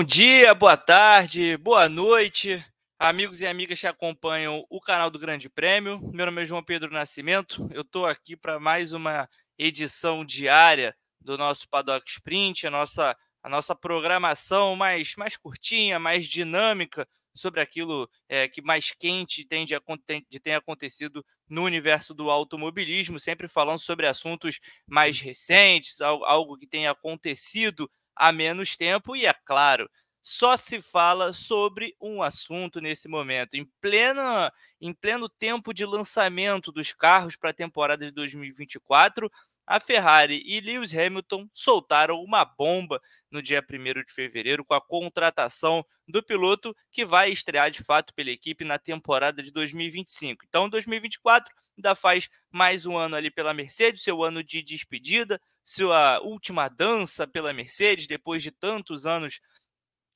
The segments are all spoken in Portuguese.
Bom dia, boa tarde, boa noite, amigos e amigas que acompanham o canal do Grande Prêmio. Meu nome é João Pedro Nascimento. Eu estou aqui para mais uma edição diária do nosso Paddock Sprint, a nossa, a nossa programação mais, mais curtinha, mais dinâmica sobre aquilo é, que mais quente tem de, de ter acontecido no universo do automobilismo, sempre falando sobre assuntos mais recentes, algo que tenha acontecido há menos tempo, e é claro, só se fala sobre um assunto nesse momento. Em, plena, em pleno tempo de lançamento dos carros para a temporada de 2024, a Ferrari e Lewis Hamilton soltaram uma bomba no dia 1 de fevereiro com a contratação do piloto que vai estrear de fato pela equipe na temporada de 2025. Então, 2024 ainda faz mais um ano ali pela Mercedes, seu ano de despedida, sua última dança pela Mercedes depois de tantos anos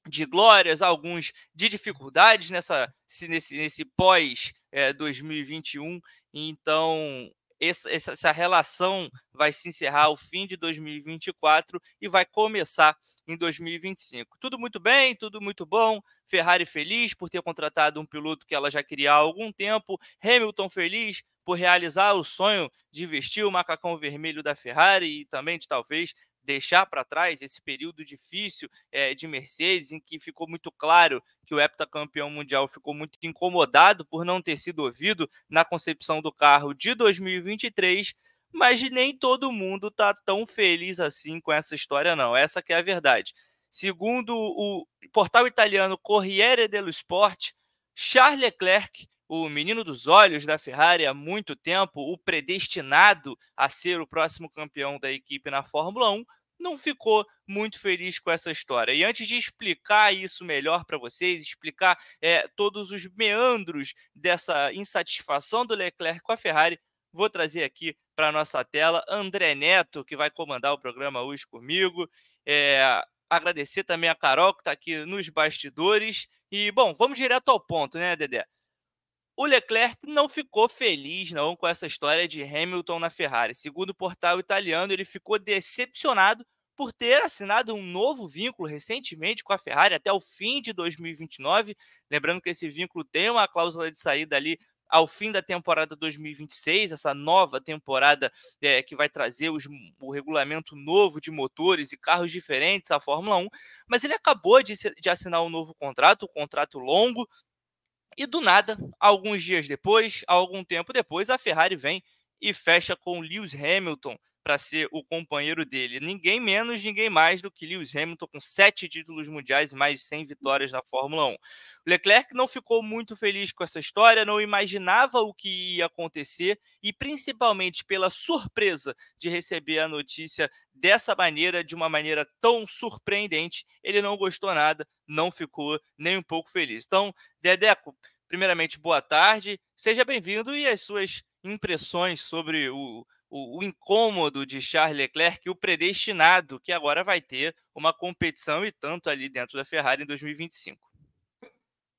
de glórias, alguns de dificuldades nessa nesse, nesse pós é, 2021. Então, essa, essa relação vai se encerrar ao fim de 2024 e vai começar em 2025. Tudo muito bem, tudo muito bom. Ferrari feliz por ter contratado um piloto que ela já queria há algum tempo. Hamilton feliz por realizar o sonho de vestir o macacão vermelho da Ferrari e também de talvez deixar para trás esse período difícil é, de Mercedes, em que ficou muito claro que o heptacampeão mundial ficou muito incomodado por não ter sido ouvido na concepção do carro de 2023, mas nem todo mundo está tão feliz assim com essa história, não. Essa que é a verdade. Segundo o portal italiano Corriere dello Sport, Charles Leclerc o menino dos olhos da Ferrari há muito tempo, o predestinado a ser o próximo campeão da equipe na Fórmula 1, não ficou muito feliz com essa história. E antes de explicar isso melhor para vocês, explicar é, todos os meandros dessa insatisfação do Leclerc com a Ferrari, vou trazer aqui para nossa tela André Neto, que vai comandar o programa hoje comigo. É, agradecer também a Carol, que está aqui nos bastidores. E, bom, vamos direto ao ponto, né, Dedé? O Leclerc não ficou feliz não com essa história de Hamilton na Ferrari. Segundo o portal italiano, ele ficou decepcionado por ter assinado um novo vínculo recentemente com a Ferrari até o fim de 2029. Lembrando que esse vínculo tem uma cláusula de saída ali ao fim da temporada 2026, essa nova temporada é, que vai trazer os, o regulamento novo de motores e carros diferentes à Fórmula 1. Mas ele acabou de, de assinar um novo contrato, um contrato longo, e do nada, alguns dias depois, algum tempo depois, a Ferrari vem e fecha com Lewis Hamilton para ser o companheiro dele. Ninguém menos, ninguém mais do que Lewis Hamilton, com sete títulos mundiais e mais de 100 vitórias na Fórmula 1. O Leclerc não ficou muito feliz com essa história, não imaginava o que ia acontecer e, principalmente, pela surpresa de receber a notícia dessa maneira, de uma maneira tão surpreendente, ele não gostou nada, não ficou nem um pouco feliz. Então, Dedeco, primeiramente, boa tarde, seja bem-vindo e as suas impressões sobre o o, o, incômodo de Charles Leclerc, o predestinado, que agora vai ter uma competição e tanto ali dentro da Ferrari em 2025.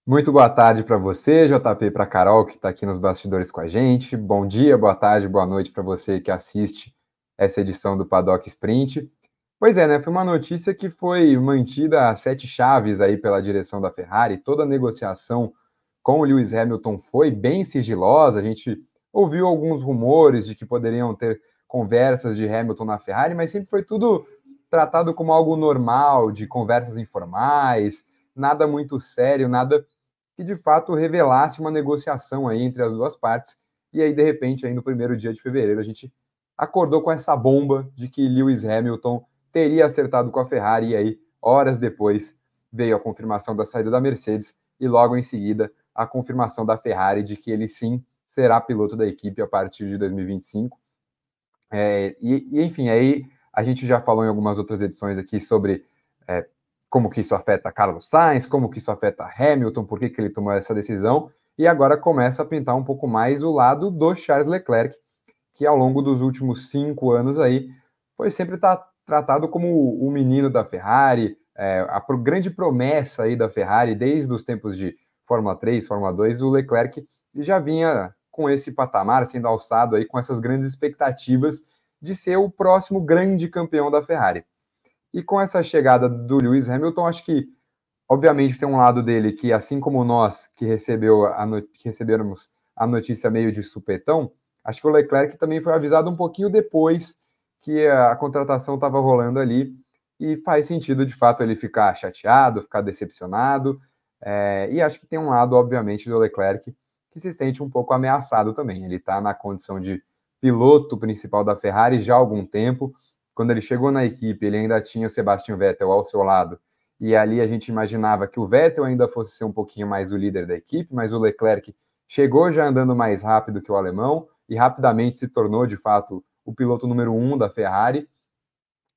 Muito boa tarde para você, JP, para Carol, que está aqui nos bastidores com a gente. Bom dia, boa tarde, boa noite para você que assiste essa edição do Paddock Sprint. Pois é, né? Foi uma notícia que foi mantida a sete chaves aí pela direção da Ferrari. Toda a negociação com o Lewis Hamilton foi bem sigilosa. A gente ouviu alguns rumores de que poderiam ter conversas de Hamilton na Ferrari, mas sempre foi tudo tratado como algo normal, de conversas informais, nada muito sério, nada que de fato revelasse uma negociação aí entre as duas partes. E aí, de repente, aí no primeiro dia de fevereiro, a gente acordou com essa bomba de que Lewis Hamilton teria acertado com a Ferrari, e aí, horas depois, veio a confirmação da saída da Mercedes e logo em seguida a confirmação da Ferrari de que ele sim será piloto da equipe a partir de 2025. É, e, e, enfim, aí a gente já falou em algumas outras edições aqui sobre é, como que isso afeta Carlos Sainz, como que isso afeta Hamilton, por que, que ele tomou essa decisão, e agora começa a pintar um pouco mais o lado do Charles Leclerc, que ao longo dos últimos cinco anos aí foi sempre tá, tratado como o menino da Ferrari, é, a grande promessa aí da Ferrari desde os tempos de Fórmula 3, Fórmula 2, o Leclerc já vinha com esse patamar, sendo alçado aí com essas grandes expectativas de ser o próximo grande campeão da Ferrari. E com essa chegada do Lewis Hamilton, acho que obviamente tem um lado dele que, assim como nós que recebeu a que recebemos a notícia meio de supetão, acho que o Leclerc também foi avisado um pouquinho depois que a contratação estava rolando ali e faz sentido de fato ele ficar chateado, ficar decepcionado. É, e acho que tem um lado, obviamente, do Leclerc que se sente um pouco ameaçado também. Ele está na condição de piloto principal da Ferrari já há algum tempo. Quando ele chegou na equipe, ele ainda tinha o Sebastian Vettel ao seu lado. E ali a gente imaginava que o Vettel ainda fosse ser um pouquinho mais o líder da equipe, mas o Leclerc chegou já andando mais rápido que o alemão e rapidamente se tornou, de fato, o piloto número um da Ferrari.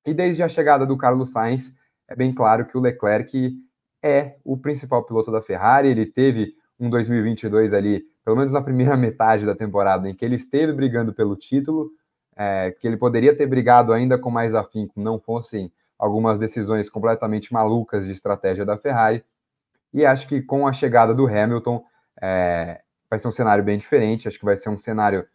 E desde a chegada do Carlos Sainz, é bem claro que o Leclerc é o principal piloto da Ferrari. Ele teve um 2022 ali, pelo menos na primeira metade da temporada, em que ele esteve brigando pelo título, é, que ele poderia ter brigado ainda com mais afinco, não fossem algumas decisões completamente malucas de estratégia da Ferrari. E acho que com a chegada do Hamilton, é, vai ser um cenário bem diferente. Acho que vai ser um cenário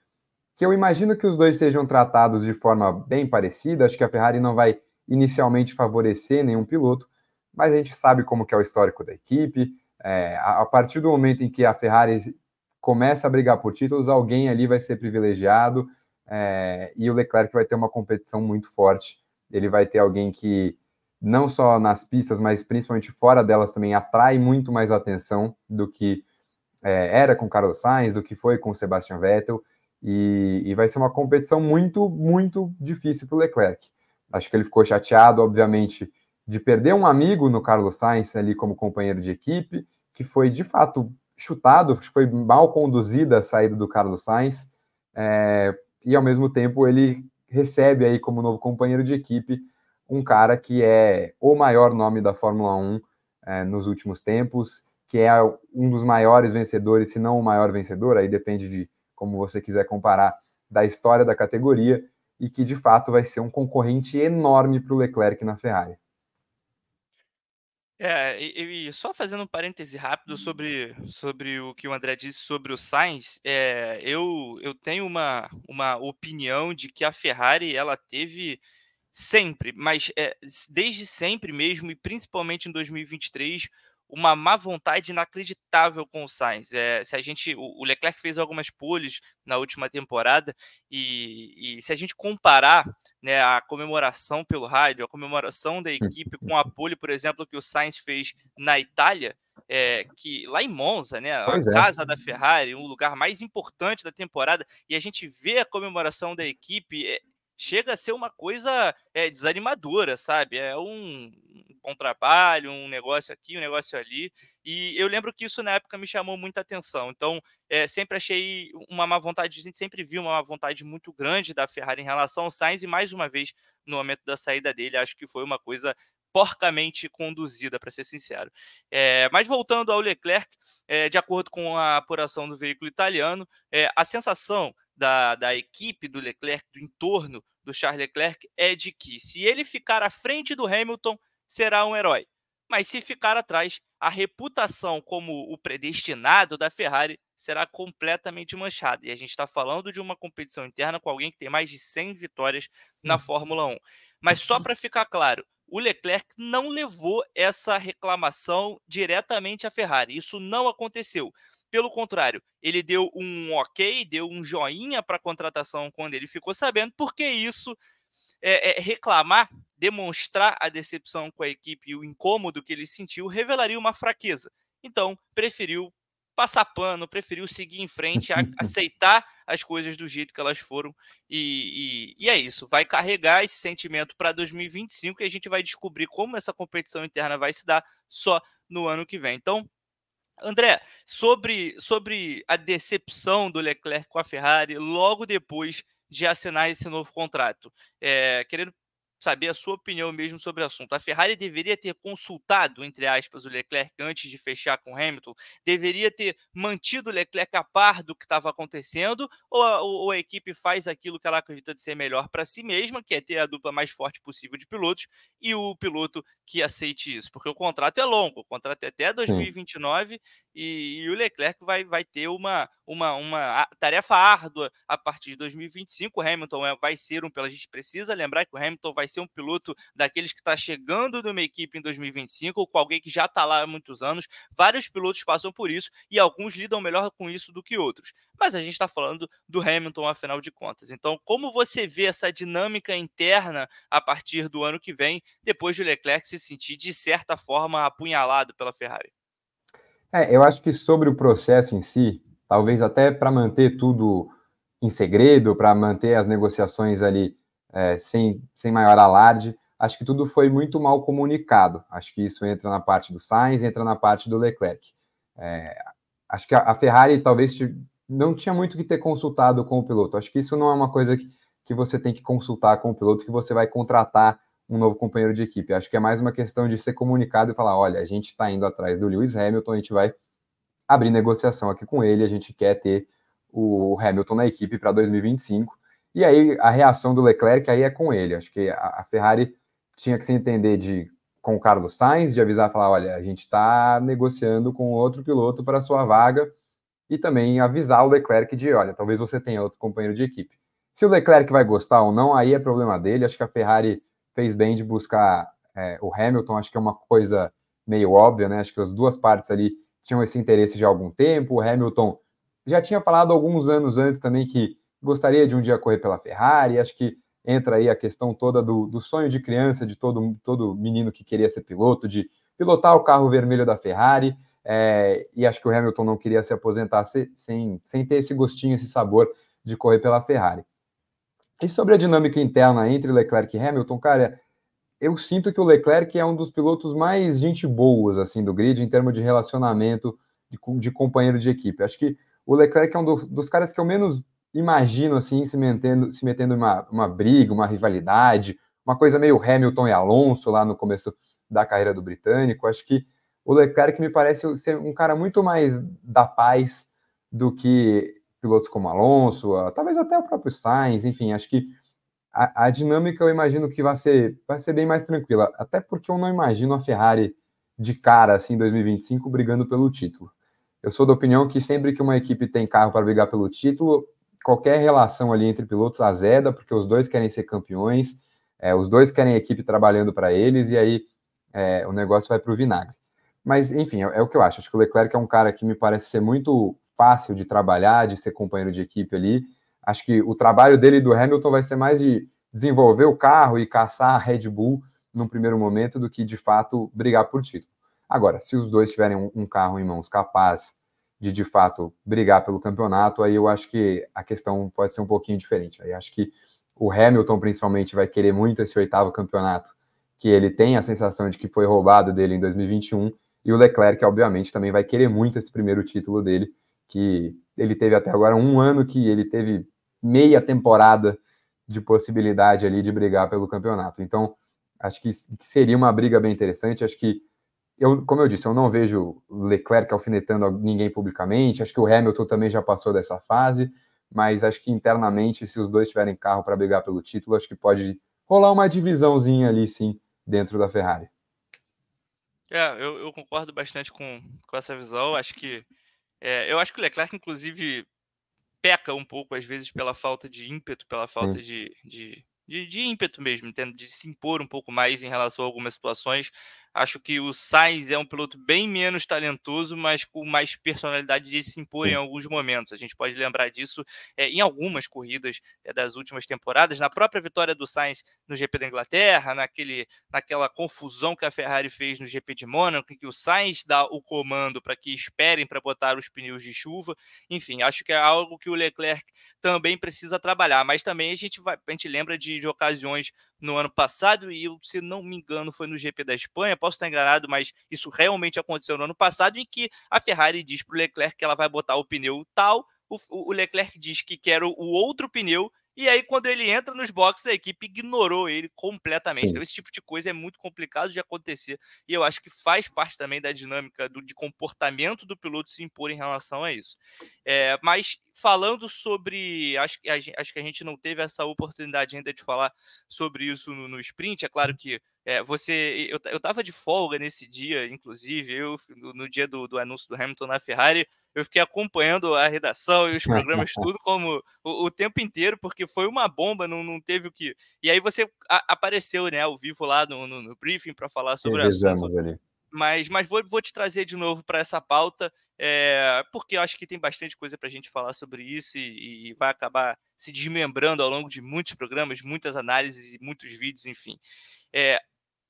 que eu imagino que os dois sejam tratados de forma bem parecida. Acho que a Ferrari não vai inicialmente favorecer nenhum piloto, mas a gente sabe como que é o histórico da equipe. É, a partir do momento em que a Ferrari começa a brigar por títulos, alguém ali vai ser privilegiado é, e o Leclerc vai ter uma competição muito forte. Ele vai ter alguém que não só nas pistas, mas principalmente fora delas também atrai muito mais atenção do que é, era com Carlos Sainz, do que foi com Sebastian Vettel, e, e vai ser uma competição muito, muito difícil para o Leclerc. Acho que ele ficou chateado, obviamente, de perder um amigo no Carlos Sainz ali como companheiro de equipe, que foi de fato chutado, foi mal conduzida a saída do Carlos Sainz, é, e ao mesmo tempo ele recebe aí como novo companheiro de equipe um cara que é o maior nome da Fórmula 1 é, nos últimos tempos, que é um dos maiores vencedores, se não o maior vencedor, aí depende de como você quiser comparar, da história da categoria, e que de fato vai ser um concorrente enorme para o Leclerc na Ferrari. É, e, e, só fazendo um parêntese rápido sobre, sobre o que o André disse sobre o Sainz, é, eu, eu tenho uma, uma opinião de que a Ferrari ela teve sempre, mas é, desde sempre mesmo, e principalmente em 2023, uma má vontade inacreditável com o Sainz. É, se a gente, o, Leclerc fez algumas poles na última temporada e, e, se a gente comparar né, a comemoração pelo rádio, a comemoração da equipe com a pole, por exemplo, que o Sainz fez na Itália, é, que lá em Monza, né, a é. casa da Ferrari, um lugar mais importante da temporada, e a gente vê a comemoração da equipe, é, chega a ser uma coisa é, desanimadora, sabe? É um, um trabalho, um negócio aqui, um negócio ali. E eu lembro que isso na época me chamou muita atenção. Então, é, sempre achei uma má vontade, a gente sempre viu uma má vontade muito grande da Ferrari em relação ao Sainz, e mais uma vez, no momento da saída dele, acho que foi uma coisa porcamente conduzida, para ser sincero. É, mas voltando ao Leclerc, é, de acordo com a apuração do veículo italiano, é, a sensação da, da equipe do Leclerc, do entorno do Charles Leclerc, é de que se ele ficar à frente do Hamilton, será um herói. Mas se ficar atrás, a reputação como o predestinado da Ferrari será completamente manchada. E a gente está falando de uma competição interna com alguém que tem mais de 100 vitórias na Fórmula 1. Mas só para ficar claro, o Leclerc não levou essa reclamação diretamente à Ferrari. Isso não aconteceu. Pelo contrário, ele deu um ok, deu um joinha para a contratação quando ele ficou sabendo, porque isso é, é, reclamar, demonstrar a decepção com a equipe e o incômodo que ele sentiu revelaria uma fraqueza. Então, preferiu passar pano, preferiu seguir em frente, a, aceitar as coisas do jeito que elas foram. E, e, e é isso. Vai carregar esse sentimento para 2025 e a gente vai descobrir como essa competição interna vai se dar só no ano que vem. Então, André, sobre, sobre a decepção do Leclerc com a Ferrari logo depois de assinar esse novo contrato, é, querendo saber a sua opinião mesmo sobre o assunto. A Ferrari deveria ter consultado, entre aspas, o Leclerc antes de fechar com Hamilton? Deveria ter mantido o Leclerc a par do que estava acontecendo? Ou a, ou a, equipe faz aquilo que ela acredita de ser melhor para si mesma, que é ter a dupla mais forte possível de pilotos, e o piloto que aceite isso, porque o contrato é longo, o contrato é até 2029 e, e, o Leclerc vai, vai ter uma, uma, uma tarefa árdua a partir de 2025. O Hamilton é, vai ser um piloto, a gente precisa lembrar que o Hamilton vai ser um piloto daqueles que está chegando numa equipe em 2025, com alguém que já está lá há muitos anos. Vários pilotos passam por isso e alguns lidam melhor com isso do que outros. Mas a gente está falando do Hamilton, afinal de contas. Então, como você vê essa dinâmica interna a partir do ano que vem, depois de o Leclerc se sentir, de certa forma, apunhalado pela Ferrari? É, eu acho que sobre o processo em si, talvez até para manter tudo em segredo, para manter as negociações ali é, sem, sem maior alarde, acho que tudo foi muito mal comunicado. Acho que isso entra na parte do Sainz, entra na parte do Leclerc. É, acho que a, a Ferrari talvez não tinha muito que ter consultado com o piloto. Acho que isso não é uma coisa que, que você tem que consultar com o piloto, que você vai contratar um novo companheiro de equipe. Acho que é mais uma questão de ser comunicado e falar: olha, a gente está indo atrás do Lewis Hamilton, a gente vai abrir negociação aqui com ele, a gente quer ter o Hamilton na equipe para 2025. E aí a reação do Leclerc aí é com ele. Acho que a, Ferrari tinha que se entender de com o Carlos Sainz, de avisar, falar, olha, a gente está negociando com outro piloto para sua vaga, e também avisar o Leclerc de, olha, talvez você tenha outro companheiro de equipe. Se o Leclerc vai gostar ou não, aí é problema dele. Acho que a Ferrari fez bem de buscar é, o Hamilton, acho que é uma coisa meio óbvia, né? Acho que as duas partes ali tinham esse interesse de algum tempo. O Hamilton já tinha falado alguns anos antes também que gostaria de um dia correr pela Ferrari. Acho que entra aí a questão toda do, do sonho de criança de todo, todo menino que queria ser piloto, de pilotar o carro vermelho da Ferrari. É, e acho que o Hamilton não queria se aposentar sem, sem ter esse gostinho, esse sabor de correr pela Ferrari. E sobre a dinâmica interna entre Leclerc e Hamilton, cara, eu sinto que o Leclerc é um dos pilotos mais gente boas assim do grid em termos de relacionamento de, de companheiro de equipe. Acho que o Leclerc é um do, dos caras que eu menos imagino assim se metendo, se metendo em uma, uma briga, uma rivalidade, uma coisa meio Hamilton e Alonso lá no começo da carreira do britânico. Acho que o Leclerc me parece ser um cara muito mais da paz do que pilotos como Alonso, talvez até o próprio Sainz, enfim, acho que a, a, dinâmica eu imagino que vai ser, vai ser bem mais tranquila, até porque eu não imagino a Ferrari de cara assim em 2025 brigando pelo título. Eu sou da opinião que sempre que uma equipe tem carro para brigar pelo título, qualquer relação ali entre pilotos azeda, porque os dois querem ser campeões, é, os dois querem a equipe trabalhando para eles, e aí é, o negócio vai para o vinagre. Mas, enfim, é, é, o que eu acho. Acho que o Leclerc é um cara que me parece ser muito fácil de trabalhar, de ser companheiro de equipe ali. Acho que o trabalho dele e do Hamilton vai ser mais de desenvolver o carro e caçar a Red Bull num primeiro momento do que, de fato, brigar por título. Agora, se os dois tiverem um, carro em mãos capaz de, de fato, brigar pelo campeonato, aí eu acho que a questão pode ser um pouquinho diferente. Aí acho que o Hamilton, principalmente, vai querer muito esse oitavo campeonato, que ele tem a sensação de que foi roubado dele em 2021, e o Leclerc, obviamente, também vai querer muito esse primeiro título dele, que ele teve até agora um ano que ele teve meia temporada de possibilidade ali de brigar pelo campeonato. Então, acho que seria uma briga bem interessante. Acho que, eu, como eu disse, eu não vejo Leclerc alfinetando ninguém publicamente. Acho que o Hamilton também já passou dessa fase, mas acho que internamente, se os dois tiverem carro para brigar pelo título, acho que pode rolar uma divisãozinha ali, sim, dentro da Ferrari. É, eu, eu concordo bastante com, com essa visão. Acho que é, eu acho que o Leclerc, inclusive, peca um pouco, às vezes, pela falta de ímpeto, pela falta de, de, de, de, ímpeto mesmo, entende? de se impor um pouco mais em relação a algumas situações. Acho que o Sainz é um piloto bem menos talentoso, mas com mais personalidade de se impor em alguns momentos. A gente pode lembrar disso é, em algumas corridas é, das últimas temporadas, na própria vitória do Sainz no GP da Inglaterra, naquele, naquela confusão que a Ferrari fez no GP de Mônaco, em que o Sainz dá o comando para que esperem para botar os pneus de chuva. Enfim, acho que é algo que o Leclerc também precisa trabalhar, mas também a gente, vai, a gente lembra de, de ocasiões no ano passado, e eu, se não me engano, foi no GP da Espanha, posso estar enganado, mas isso realmente aconteceu no ano passado, em que a Ferrari diz para o Leclerc que ela vai botar o pneu tal, o, o Leclerc diz que quer o, o outro pneu, e aí, quando ele entra nos boxes, a equipe ignorou ele completamente. Sim. Então, esse tipo de coisa é muito complicado de acontecer. E eu acho que faz parte também da dinâmica do, de comportamento do piloto se impor em relação a isso. É, mas falando sobre. Acho, acho que a gente não teve essa oportunidade ainda de falar sobre isso no, no sprint. É claro que é, você. Eu, eu tava de folga nesse dia, inclusive, eu, no, dia do, do, anúncio do Hamilton na Ferrari, eu fiquei acompanhando a redação e os programas, tudo como o, o, tempo inteiro, porque foi uma bomba, não, não teve o que. E aí você a, apareceu, né, ao vivo lá no, no, no briefing para falar sobre assunto. Ali. Mas, mas vou, vou te trazer de novo para essa pauta, é, porque eu acho que tem bastante coisa para a gente falar sobre isso e, e, vai acabar se desmembrando ao longo de muitos programas, muitas análises e muitos vídeos, enfim. É,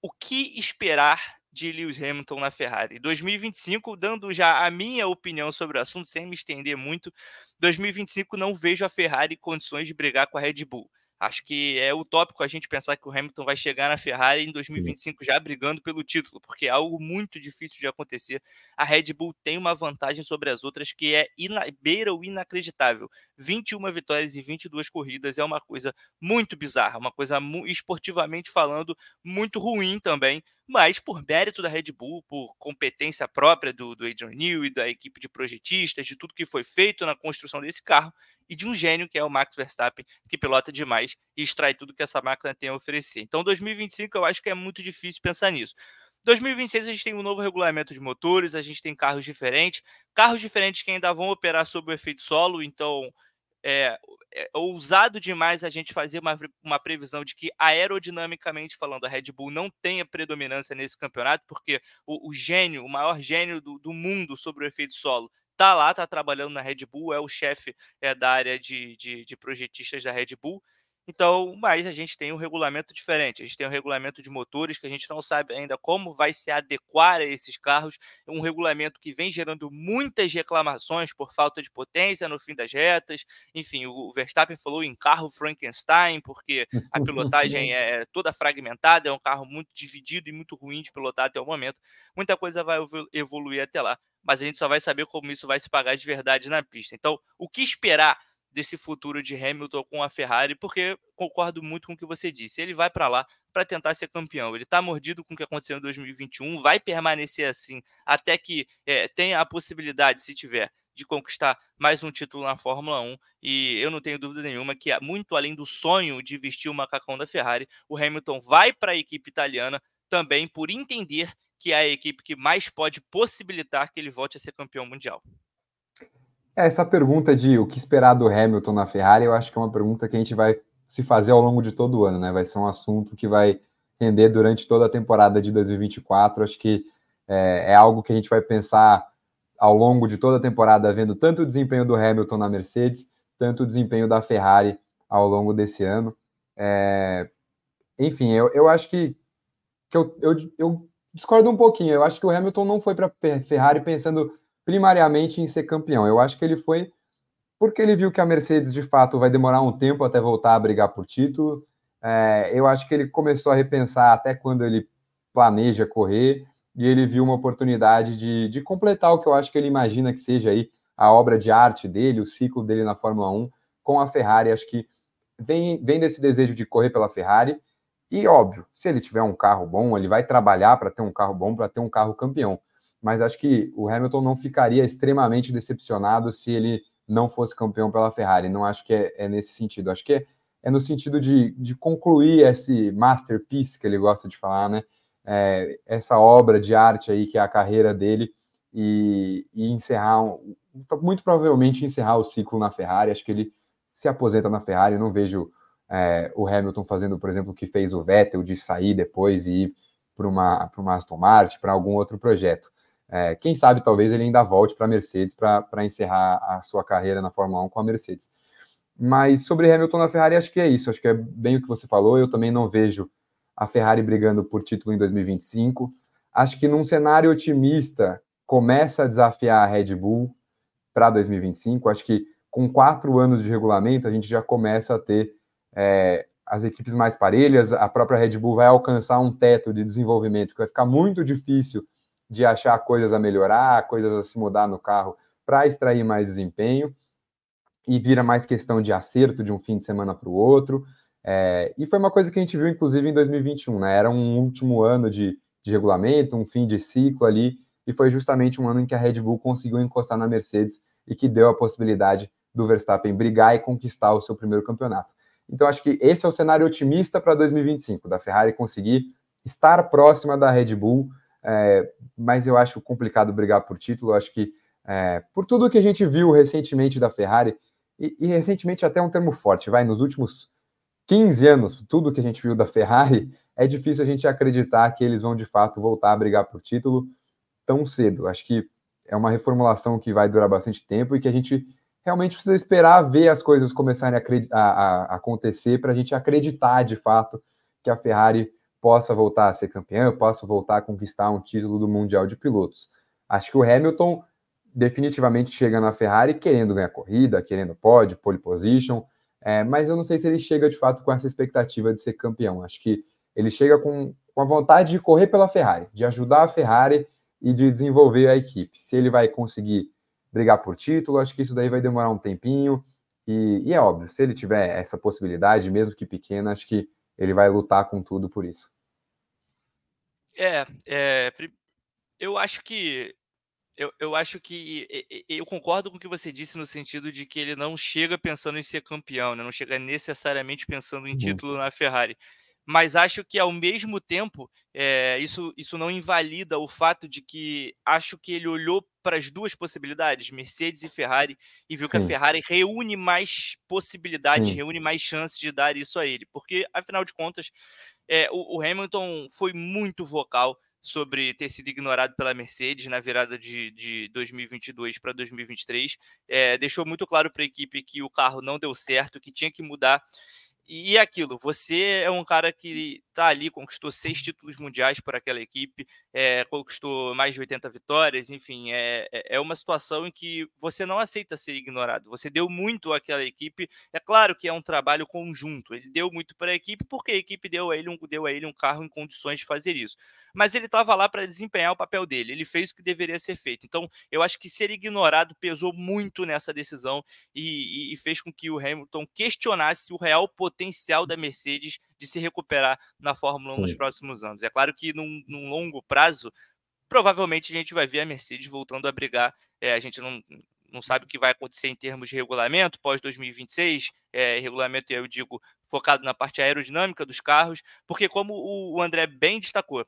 o que esperar de Lewis Hamilton na Ferrari? 2025, dando já a minha opinião sobre o assunto, sem me estender muito, 2025 não vejo a Ferrari em condições de brigar com a Red Bull. Acho que é utópico a gente pensar que o Hamilton vai chegar na Ferrari em 2025 já brigando pelo título, porque é algo muito difícil de acontecer. A Red Bull tem uma vantagem sobre as outras que é ina beira o inacreditável. 21 vitórias em 22 corridas é uma coisa muito bizarra, uma coisa esportivamente falando muito ruim também, mas por mérito da Red Bull, por competência própria do, do Adrian Newey, da equipe de projetistas, de tudo que foi feito na construção desse carro, e de um gênio que é o Max Verstappen, que pilota demais e extrai tudo que essa máquina tem a oferecer. Então, 2025 eu acho que é muito difícil pensar nisso. 2026 a gente tem um novo regulamento de motores, a gente tem carros diferentes, carros diferentes que ainda vão operar sob o efeito solo, então é, é ousado demais a gente fazer uma, uma previsão de que aerodinamicamente falando a Red Bull não tenha predominância nesse campeonato, porque o, o gênio, o maior gênio do, do mundo sobre o efeito solo tá lá, tá trabalhando na Red Bull, é o chefe é, da área de, de, de projetistas da Red Bull. Então, mas a gente tem um regulamento diferente. A gente tem um regulamento de motores que a gente não sabe ainda como vai se adequar a esses carros. É um regulamento que vem gerando muitas reclamações por falta de potência no fim das retas. Enfim, o Verstappen falou em carro Frankenstein, porque a pilotagem é toda fragmentada, é um carro muito dividido e muito ruim de pilotar até o momento. Muita coisa vai evoluir até lá, mas a gente só vai saber como isso vai se pagar de verdade na pista. Então, o que esperar? desse futuro de Hamilton com a Ferrari, porque concordo muito com o que você disse. Ele vai para lá para tentar ser campeão. Ele está mordido com o que aconteceu em 2021, vai permanecer assim até que é, tenha a possibilidade, se tiver, de conquistar mais um título na Fórmula 1. E eu não tenho dúvida nenhuma que, muito além do sonho de vestir o macacão da Ferrari, o Hamilton vai para a equipe italiana também por entender que é a equipe que mais pode possibilitar que ele volte a ser campeão mundial. Essa pergunta de o que esperar do Hamilton na Ferrari, eu acho que é uma pergunta que a gente vai se fazer ao longo de todo o ano, né? Vai ser um assunto que vai render durante toda a temporada de 2024. Acho que é, é algo que a gente vai pensar ao longo de toda a temporada, vendo tanto o desempenho do Hamilton na Mercedes, tanto o desempenho da Ferrari ao longo desse ano. É, enfim, eu, eu acho que, que eu, eu, eu discordo um pouquinho. Eu acho que o Hamilton não foi para Ferrari pensando primariamente em ser campeão. Eu acho que ele foi porque ele viu que a Mercedes de fato vai demorar um tempo até voltar a brigar por título. É, eu acho que ele começou a repensar até quando ele planeja correr e ele viu uma oportunidade de, de completar o que eu acho que ele imagina que seja aí a obra de arte dele, o ciclo dele na Fórmula 1 com a Ferrari. Acho que vem, vem desse desejo de correr pela Ferrari. E óbvio, se ele tiver um carro bom, ele vai trabalhar para ter um carro bom, para ter um carro campeão mas acho que o Hamilton não ficaria extremamente decepcionado se ele não fosse campeão pela Ferrari. Não acho que é, é nesse sentido. Acho que é, é, no sentido de, de concluir esse masterpiece que ele gosta de falar, né? É, essa obra de arte aí que é a carreira dele e, e encerrar, um, muito provavelmente encerrar o ciclo na Ferrari. Acho que ele se aposenta na Ferrari. Não vejo é, o Hamilton fazendo, por exemplo, o que fez o Vettel de sair depois e ir para uma, uma Aston Martin, para algum outro projeto. É, quem sabe talvez ele ainda volte para a Mercedes para encerrar a sua carreira na Fórmula 1 com a Mercedes. Mas sobre Hamilton na Ferrari, acho que é isso. Acho que é bem o que você falou. Eu também não vejo a Ferrari brigando por título em 2025. Acho que num cenário otimista, começa a desafiar a Red Bull para 2025. Acho que com quatro anos de regulamento, a gente já começa a ter é, as equipes mais parelhas. A própria Red Bull vai alcançar um teto de desenvolvimento que vai ficar muito difícil de achar coisas a melhorar, coisas a se mudar no carro para extrair mais desempenho, e vira mais questão de acerto de um fim de semana para o outro. É, e foi uma coisa que a gente viu, inclusive, em 2021, né? Era um último ano de, de regulamento, um fim de ciclo ali, e foi justamente um ano em que a Red Bull conseguiu encostar na Mercedes e que deu a possibilidade do Verstappen brigar e conquistar o seu primeiro campeonato. Então, acho que esse é o cenário otimista para 2025, da Ferrari conseguir estar próxima da Red Bull, é, mas eu acho complicado brigar por título. Acho que, é, por tudo que a gente viu recentemente da Ferrari, e, e, recentemente até um termo forte, vai, nos últimos 15 anos, tudo que a gente viu da Ferrari, é difícil a gente acreditar que eles vão de fato voltar a brigar por título tão cedo. Acho que é uma reformulação que vai durar bastante tempo e que a gente realmente precisa esperar ver as coisas começarem a, a, a acontecer para a gente acreditar de fato que a Ferrari possa voltar a ser campeã, possa voltar a conquistar um título do Mundial de Pilotos. Acho que o Hamilton definitivamente chega na Ferrari querendo ganhar corrida, querendo pódio, pole position, é, mas eu não sei se ele chega de fato com essa expectativa de ser campeão. Acho que ele chega com, com a vontade de correr pela Ferrari, de ajudar a Ferrari e de desenvolver a equipe. Se ele vai conseguir brigar por título, acho que isso daí vai demorar um tempinho. E, e, é óbvio, se ele tiver essa possibilidade, mesmo que pequena, acho que ele vai lutar com tudo por isso. É, é eu acho que eu, eu acho que eu concordo com o que você disse no sentido de que ele não chega pensando em ser campeão, né? não chega necessariamente pensando em uhum. título na Ferrari mas acho que ao mesmo tempo é, isso, isso não invalida o fato de que acho que ele olhou para as duas possibilidades, Mercedes e Ferrari, e viu Sim. que a Ferrari reúne mais possibilidades, Sim. reúne mais chances de dar isso a ele, porque afinal de contas é, o, o Hamilton foi muito vocal sobre ter sido ignorado pela Mercedes na virada de, de 2022 para 2023. É, deixou muito claro para a equipe que o carro não deu certo, que tinha que mudar. E aquilo, você é um cara que está ali, conquistou seis títulos mundiais por aquela equipe, é, conquistou mais de 80 vitórias, enfim, é, é, é uma situação em que você não aceita ser ignorado. Você deu muito àquela equipe, é claro que é um trabalho conjunto, ele deu muito para a equipe porque a equipe deu a ele um, deu a ele um carro em condições de fazer isso. Mas ele estava lá para desempenhar o papel dele, ele fez o que deveria ser feito. Então, eu acho que ser ignorado pesou muito nessa decisão e, e, e fez com que o Hamilton questionasse o real potencial potencial da Mercedes de se recuperar na Fórmula 1 Sim. nos próximos anos. É claro que num, num, longo prazo, provavelmente a gente vai ver a Mercedes voltando a brigar. É, a gente não, não sabe o que vai acontecer em termos de regulamento pós 2026, é, regulamento, eu digo, focado na parte aerodinâmica dos carros, porque como o André bem destacou,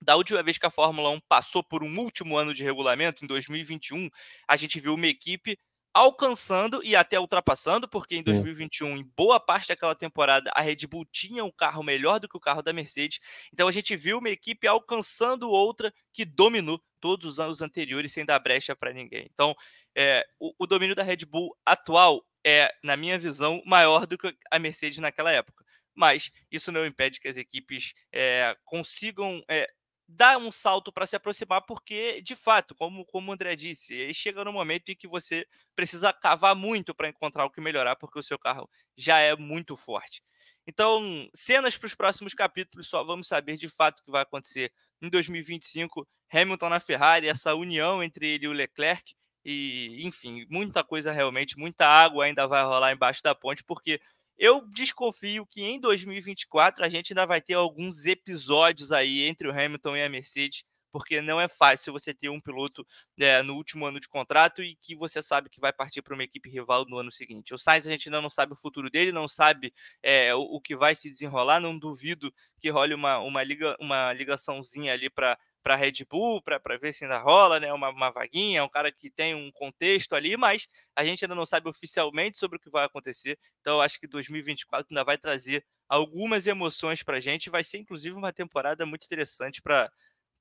da última vez que a Fórmula 1 passou por um último ano de regulamento, em 2021, a gente viu uma equipe alcançando e até ultrapassando, porque em 2021, em boa parte daquela temporada, a Red Bull tinha um carro melhor do que o carro da Mercedes. Então a gente viu uma equipe alcançando outra que dominou todos os anos anteriores sem dar brecha para ninguém. Então, é, o, o domínio da Red Bull atual é, na minha visão, maior do que a Mercedes naquela época. Mas isso não impede que as equipes é, consigam é, dá um salto para se aproximar, porque, de fato, como, como o André disse, chega no momento em que você precisa cavar muito para encontrar o que melhorar, porque o seu carro já é muito forte. Então, cenas para os próximos capítulos, só vamos saber de fato o que vai acontecer em 2025. Hamilton na Ferrari, essa união entre ele e o Leclerc, e enfim, muita coisa realmente, muita água ainda vai rolar embaixo da ponte, porque eu desconfio que em 2024 a gente ainda vai ter alguns episódios aí entre o Hamilton e a Mercedes, porque não é fácil você ter um piloto é, no último ano de contrato e que você sabe que vai partir para uma equipe rival no ano seguinte. O Sainz a gente ainda não sabe o futuro dele, não sabe é, o, o, que vai se desenrolar, não duvido que role uma, uma, liga, uma ligaçãozinha ali para para Red Bull, para ver se ainda rola, né? Uma, uma vaguinha, um cara que tem um contexto ali, mas a gente ainda não sabe oficialmente sobre o que vai acontecer. Então, acho que 2024 ainda vai trazer algumas emoções para a gente. Vai ser, inclusive, uma temporada muito interessante para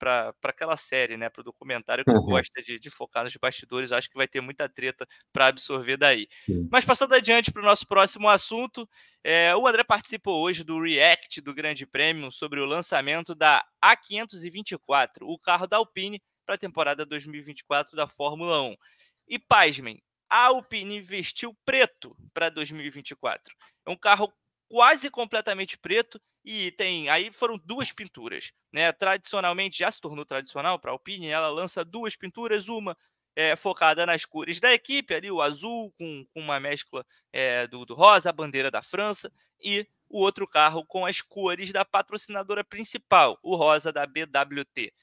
para aquela série, né? Para o documentário que uhum. gosta de, de, focar nos bastidores. Acho que vai ter muita treta para absorver daí. Sim. Mas passando adiante para o nosso próximo assunto, é, o André participou hoje do React do Grande Prêmio sobre o lançamento da A524, o carro da Alpine para a temporada 2024 da Fórmula 1. E pasmem, a Alpine vestiu preto para 2024. É um carro quase completamente preto e tem aí foram duas pinturas, né? Tradicionalmente já se tornou tradicional para a Alpine, ela lança duas pinturas, uma é, focada nas cores da equipe, ali o azul com, com uma mescla é, do, do rosa, a bandeira da França, e o outro carro com as cores da patrocinadora principal, o rosa da BWT.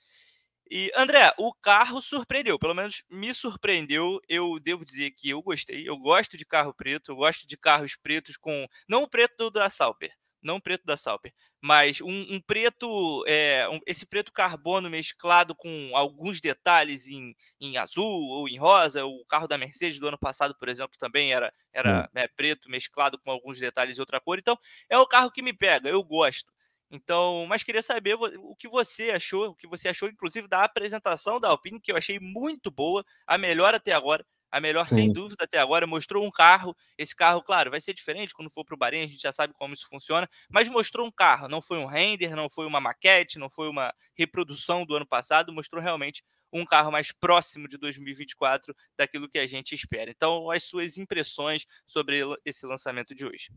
E, André, o carro surpreendeu, pelo menos me surpreendeu. Eu devo dizer que eu gostei. Eu gosto de carro preto, eu gosto de carros pretos com. Não o preto da Sauber, não preto da Sauber, mas um, um preto, é, um, esse preto carbono mesclado com alguns detalhes em, em azul ou em rosa. O carro da Mercedes do ano passado, por exemplo, também era, era né, preto mesclado com alguns detalhes de outra cor. Então, é o carro que me pega, eu gosto. Então, mas queria saber o que você achou, o que você achou, inclusive, da apresentação da Alpine, que eu achei muito boa, a melhor até agora, a melhor Sim. sem dúvida até agora. Mostrou um carro, esse carro, claro, vai ser diferente quando for para o Bahrein, a gente já sabe como isso funciona, mas mostrou um carro, não foi um render, não foi uma maquete, não foi uma reprodução do ano passado, mostrou realmente um carro mais próximo de 2024 daquilo que a gente espera. Então, as suas impressões sobre esse lançamento de hoje.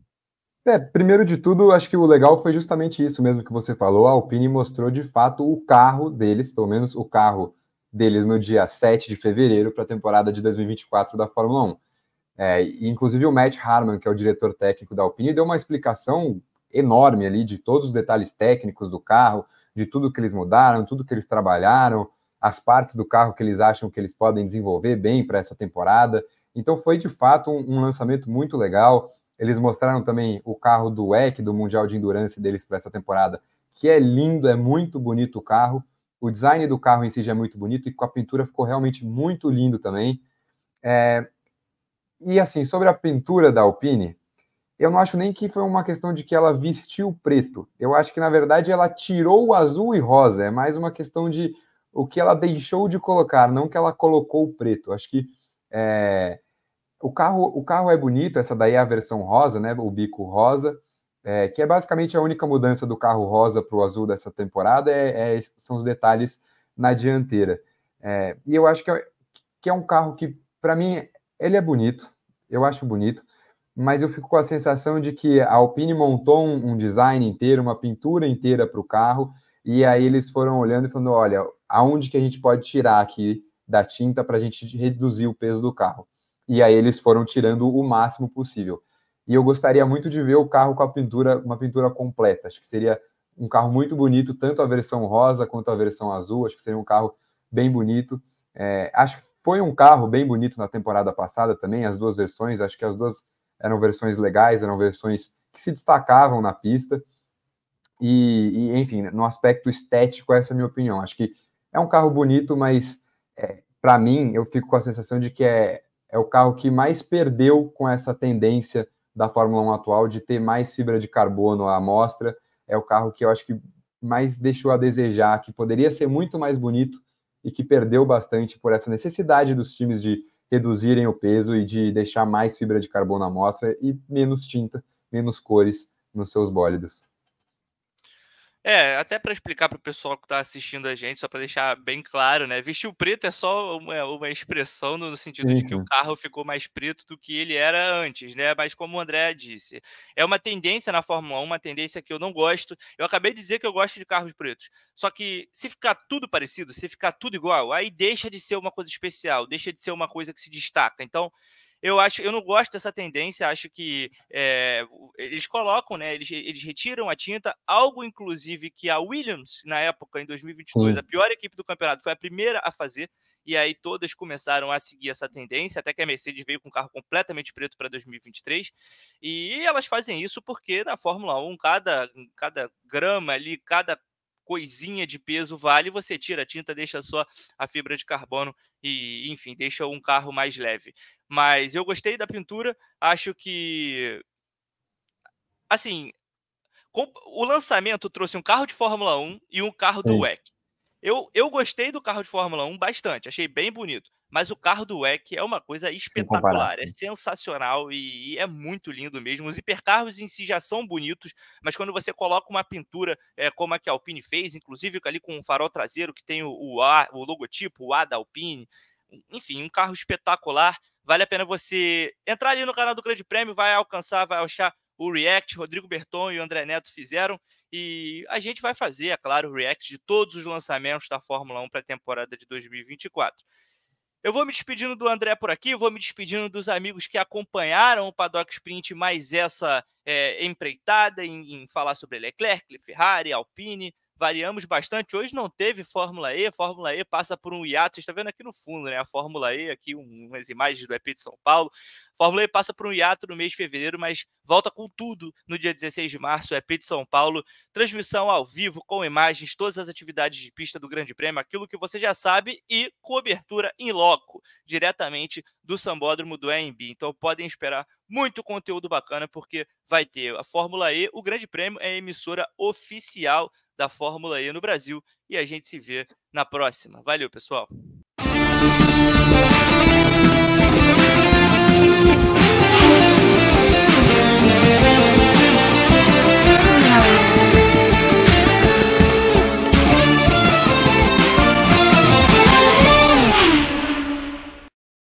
É, primeiro de tudo, acho que o legal foi justamente isso mesmo que você falou. A Alpine mostrou de fato o carro deles, pelo menos o carro deles no dia 7 de fevereiro para a temporada de 2024 da Fórmula 1. É, inclusive o Matt Harman, que é o diretor técnico da Alpine, deu uma explicação enorme ali de todos os detalhes técnicos do carro, de tudo que eles mudaram, tudo que eles trabalharam, as partes do carro que eles acham que eles podem desenvolver bem para essa temporada. Então foi de fato um, um lançamento muito legal. Eles mostraram também o carro do WEC, do Mundial de Endurance deles para essa temporada, que é lindo, é muito bonito o carro. O design do carro em si já é muito bonito e com a pintura ficou realmente muito lindo também. É... E assim, sobre a pintura da Alpine, eu não acho nem que foi uma questão de que ela vestiu preto. Eu acho que, na verdade, ela tirou o azul e rosa. É mais uma questão de o que ela deixou de colocar, não que ela colocou o preto. Acho que é, o carro, o carro é bonito, essa daí é a versão rosa, né? O bico rosa, é, que é basicamente a única mudança do carro rosa para o azul dessa temporada, é, é, são os detalhes na dianteira. É, e eu acho que é, que é um carro que, para mim, ele é bonito, eu acho bonito, mas eu fico com a sensação de que a Alpine montou um, um design inteiro, uma pintura inteira para o carro, e aí eles foram olhando e falando: olha, aonde que a gente pode tirar aqui da tinta para a gente reduzir o peso do carro? e aí eles foram tirando o máximo possível. E eu gostaria muito de ver o carro com a pintura, uma pintura completa. Acho que seria um carro muito bonito, tanto a versão rosa quanto a versão azul. Acho que seria um carro bem bonito. É, acho que foi um carro bem bonito na temporada passada também, as duas versões. Acho que as duas eram versões legais, eram versões que se destacavam na pista. E, e enfim, no aspecto estético, essa é a minha opinião. Acho que é um carro bonito, mas é, para mim, eu fico com a sensação de que é é o carro que mais perdeu com essa tendência da Fórmula 1 atual de ter mais fibra de carbono à amostra. É o carro que eu acho que mais deixou a desejar, que poderia ser muito mais bonito e que perdeu bastante por essa necessidade dos times de reduzirem o peso e de deixar mais fibra de carbono à amostra e menos tinta, menos cores nos seus bólidos. É, até para explicar para o pessoal que está assistindo a gente, só para deixar bem claro, né? Vestir o preto é só uma, uma expressão no sentido uhum. de que o carro ficou mais preto do que ele era antes, né? Mas como o André disse, é uma tendência na Fórmula 1, uma tendência que eu não gosto. Eu acabei de dizer que eu gosto de carros pretos. Só que se ficar tudo parecido, se ficar tudo igual, aí deixa de ser uma coisa especial, deixa de ser uma coisa que se destaca. Então, eu acho, eu não gosto dessa tendência, acho que é, eles colocam, né? Eles, eles retiram a tinta, algo inclusive que a Williams, na época, em 2022, Sim. a pior equipe do campeonato, foi a primeira a fazer, e aí todas começaram a seguir essa tendência, até que a Mercedes veio com um carro completamente preto para 2023, e elas fazem isso porque na Fórmula 1, cada, cada grama ali, cada coisinha de peso vale, você tira a tinta, deixa só a fibra de carbono e, enfim, deixa um carro mais leve. Mas eu gostei da pintura, acho que assim, o lançamento trouxe um carro de Fórmula 1 e um carro do WEC. Eu, eu gostei do carro de Fórmula 1 bastante, achei bem bonito. Mas o carro do WEC é uma coisa espetacular, é sensacional e, e, é muito lindo mesmo. Os hipercarros em si já são bonitos, mas quando você coloca uma pintura é, como a que a Alpine fez, inclusive ali com o farol traseiro que tem o, o, A, o logotipo, o A da Alpine, enfim, um carro espetacular. Vale a pena você entrar ali no canal do Grande Prêmio, vai alcançar, vai achar o React, Rodrigo Berton e o André Neto fizeram. E a gente vai fazer, é claro, o React de todos os lançamentos da Fórmula 1 para a temporada de 2024. Eu vou me despedindo do André por aqui, vou me despedindo dos amigos que acompanharam o Paddock Sprint mais essa é, empreitada em, em, falar sobre Leclerc, Ferrari, Alpine. Variamos bastante. Hoje não teve Fórmula E, Fórmula E passa por um hiato, você está vendo aqui no fundo, né? A Fórmula E, aqui umas imagens do EP de São Paulo. Fórmula E passa por um hiato no mês de fevereiro, mas volta com tudo no dia 16 de março, EP de São Paulo. Transmissão ao vivo, com imagens, todas as atividades de pista do Grande Prêmio, aquilo que você já sabe, e cobertura em loco, diretamente do Sambódromo do AMB. Então podem esperar muito conteúdo bacana, porque vai ter a Fórmula E, o Grande Prêmio é a emissora oficial da Fórmula E no Brasil. E a gente se vê na próxima. Valeu, pessoal!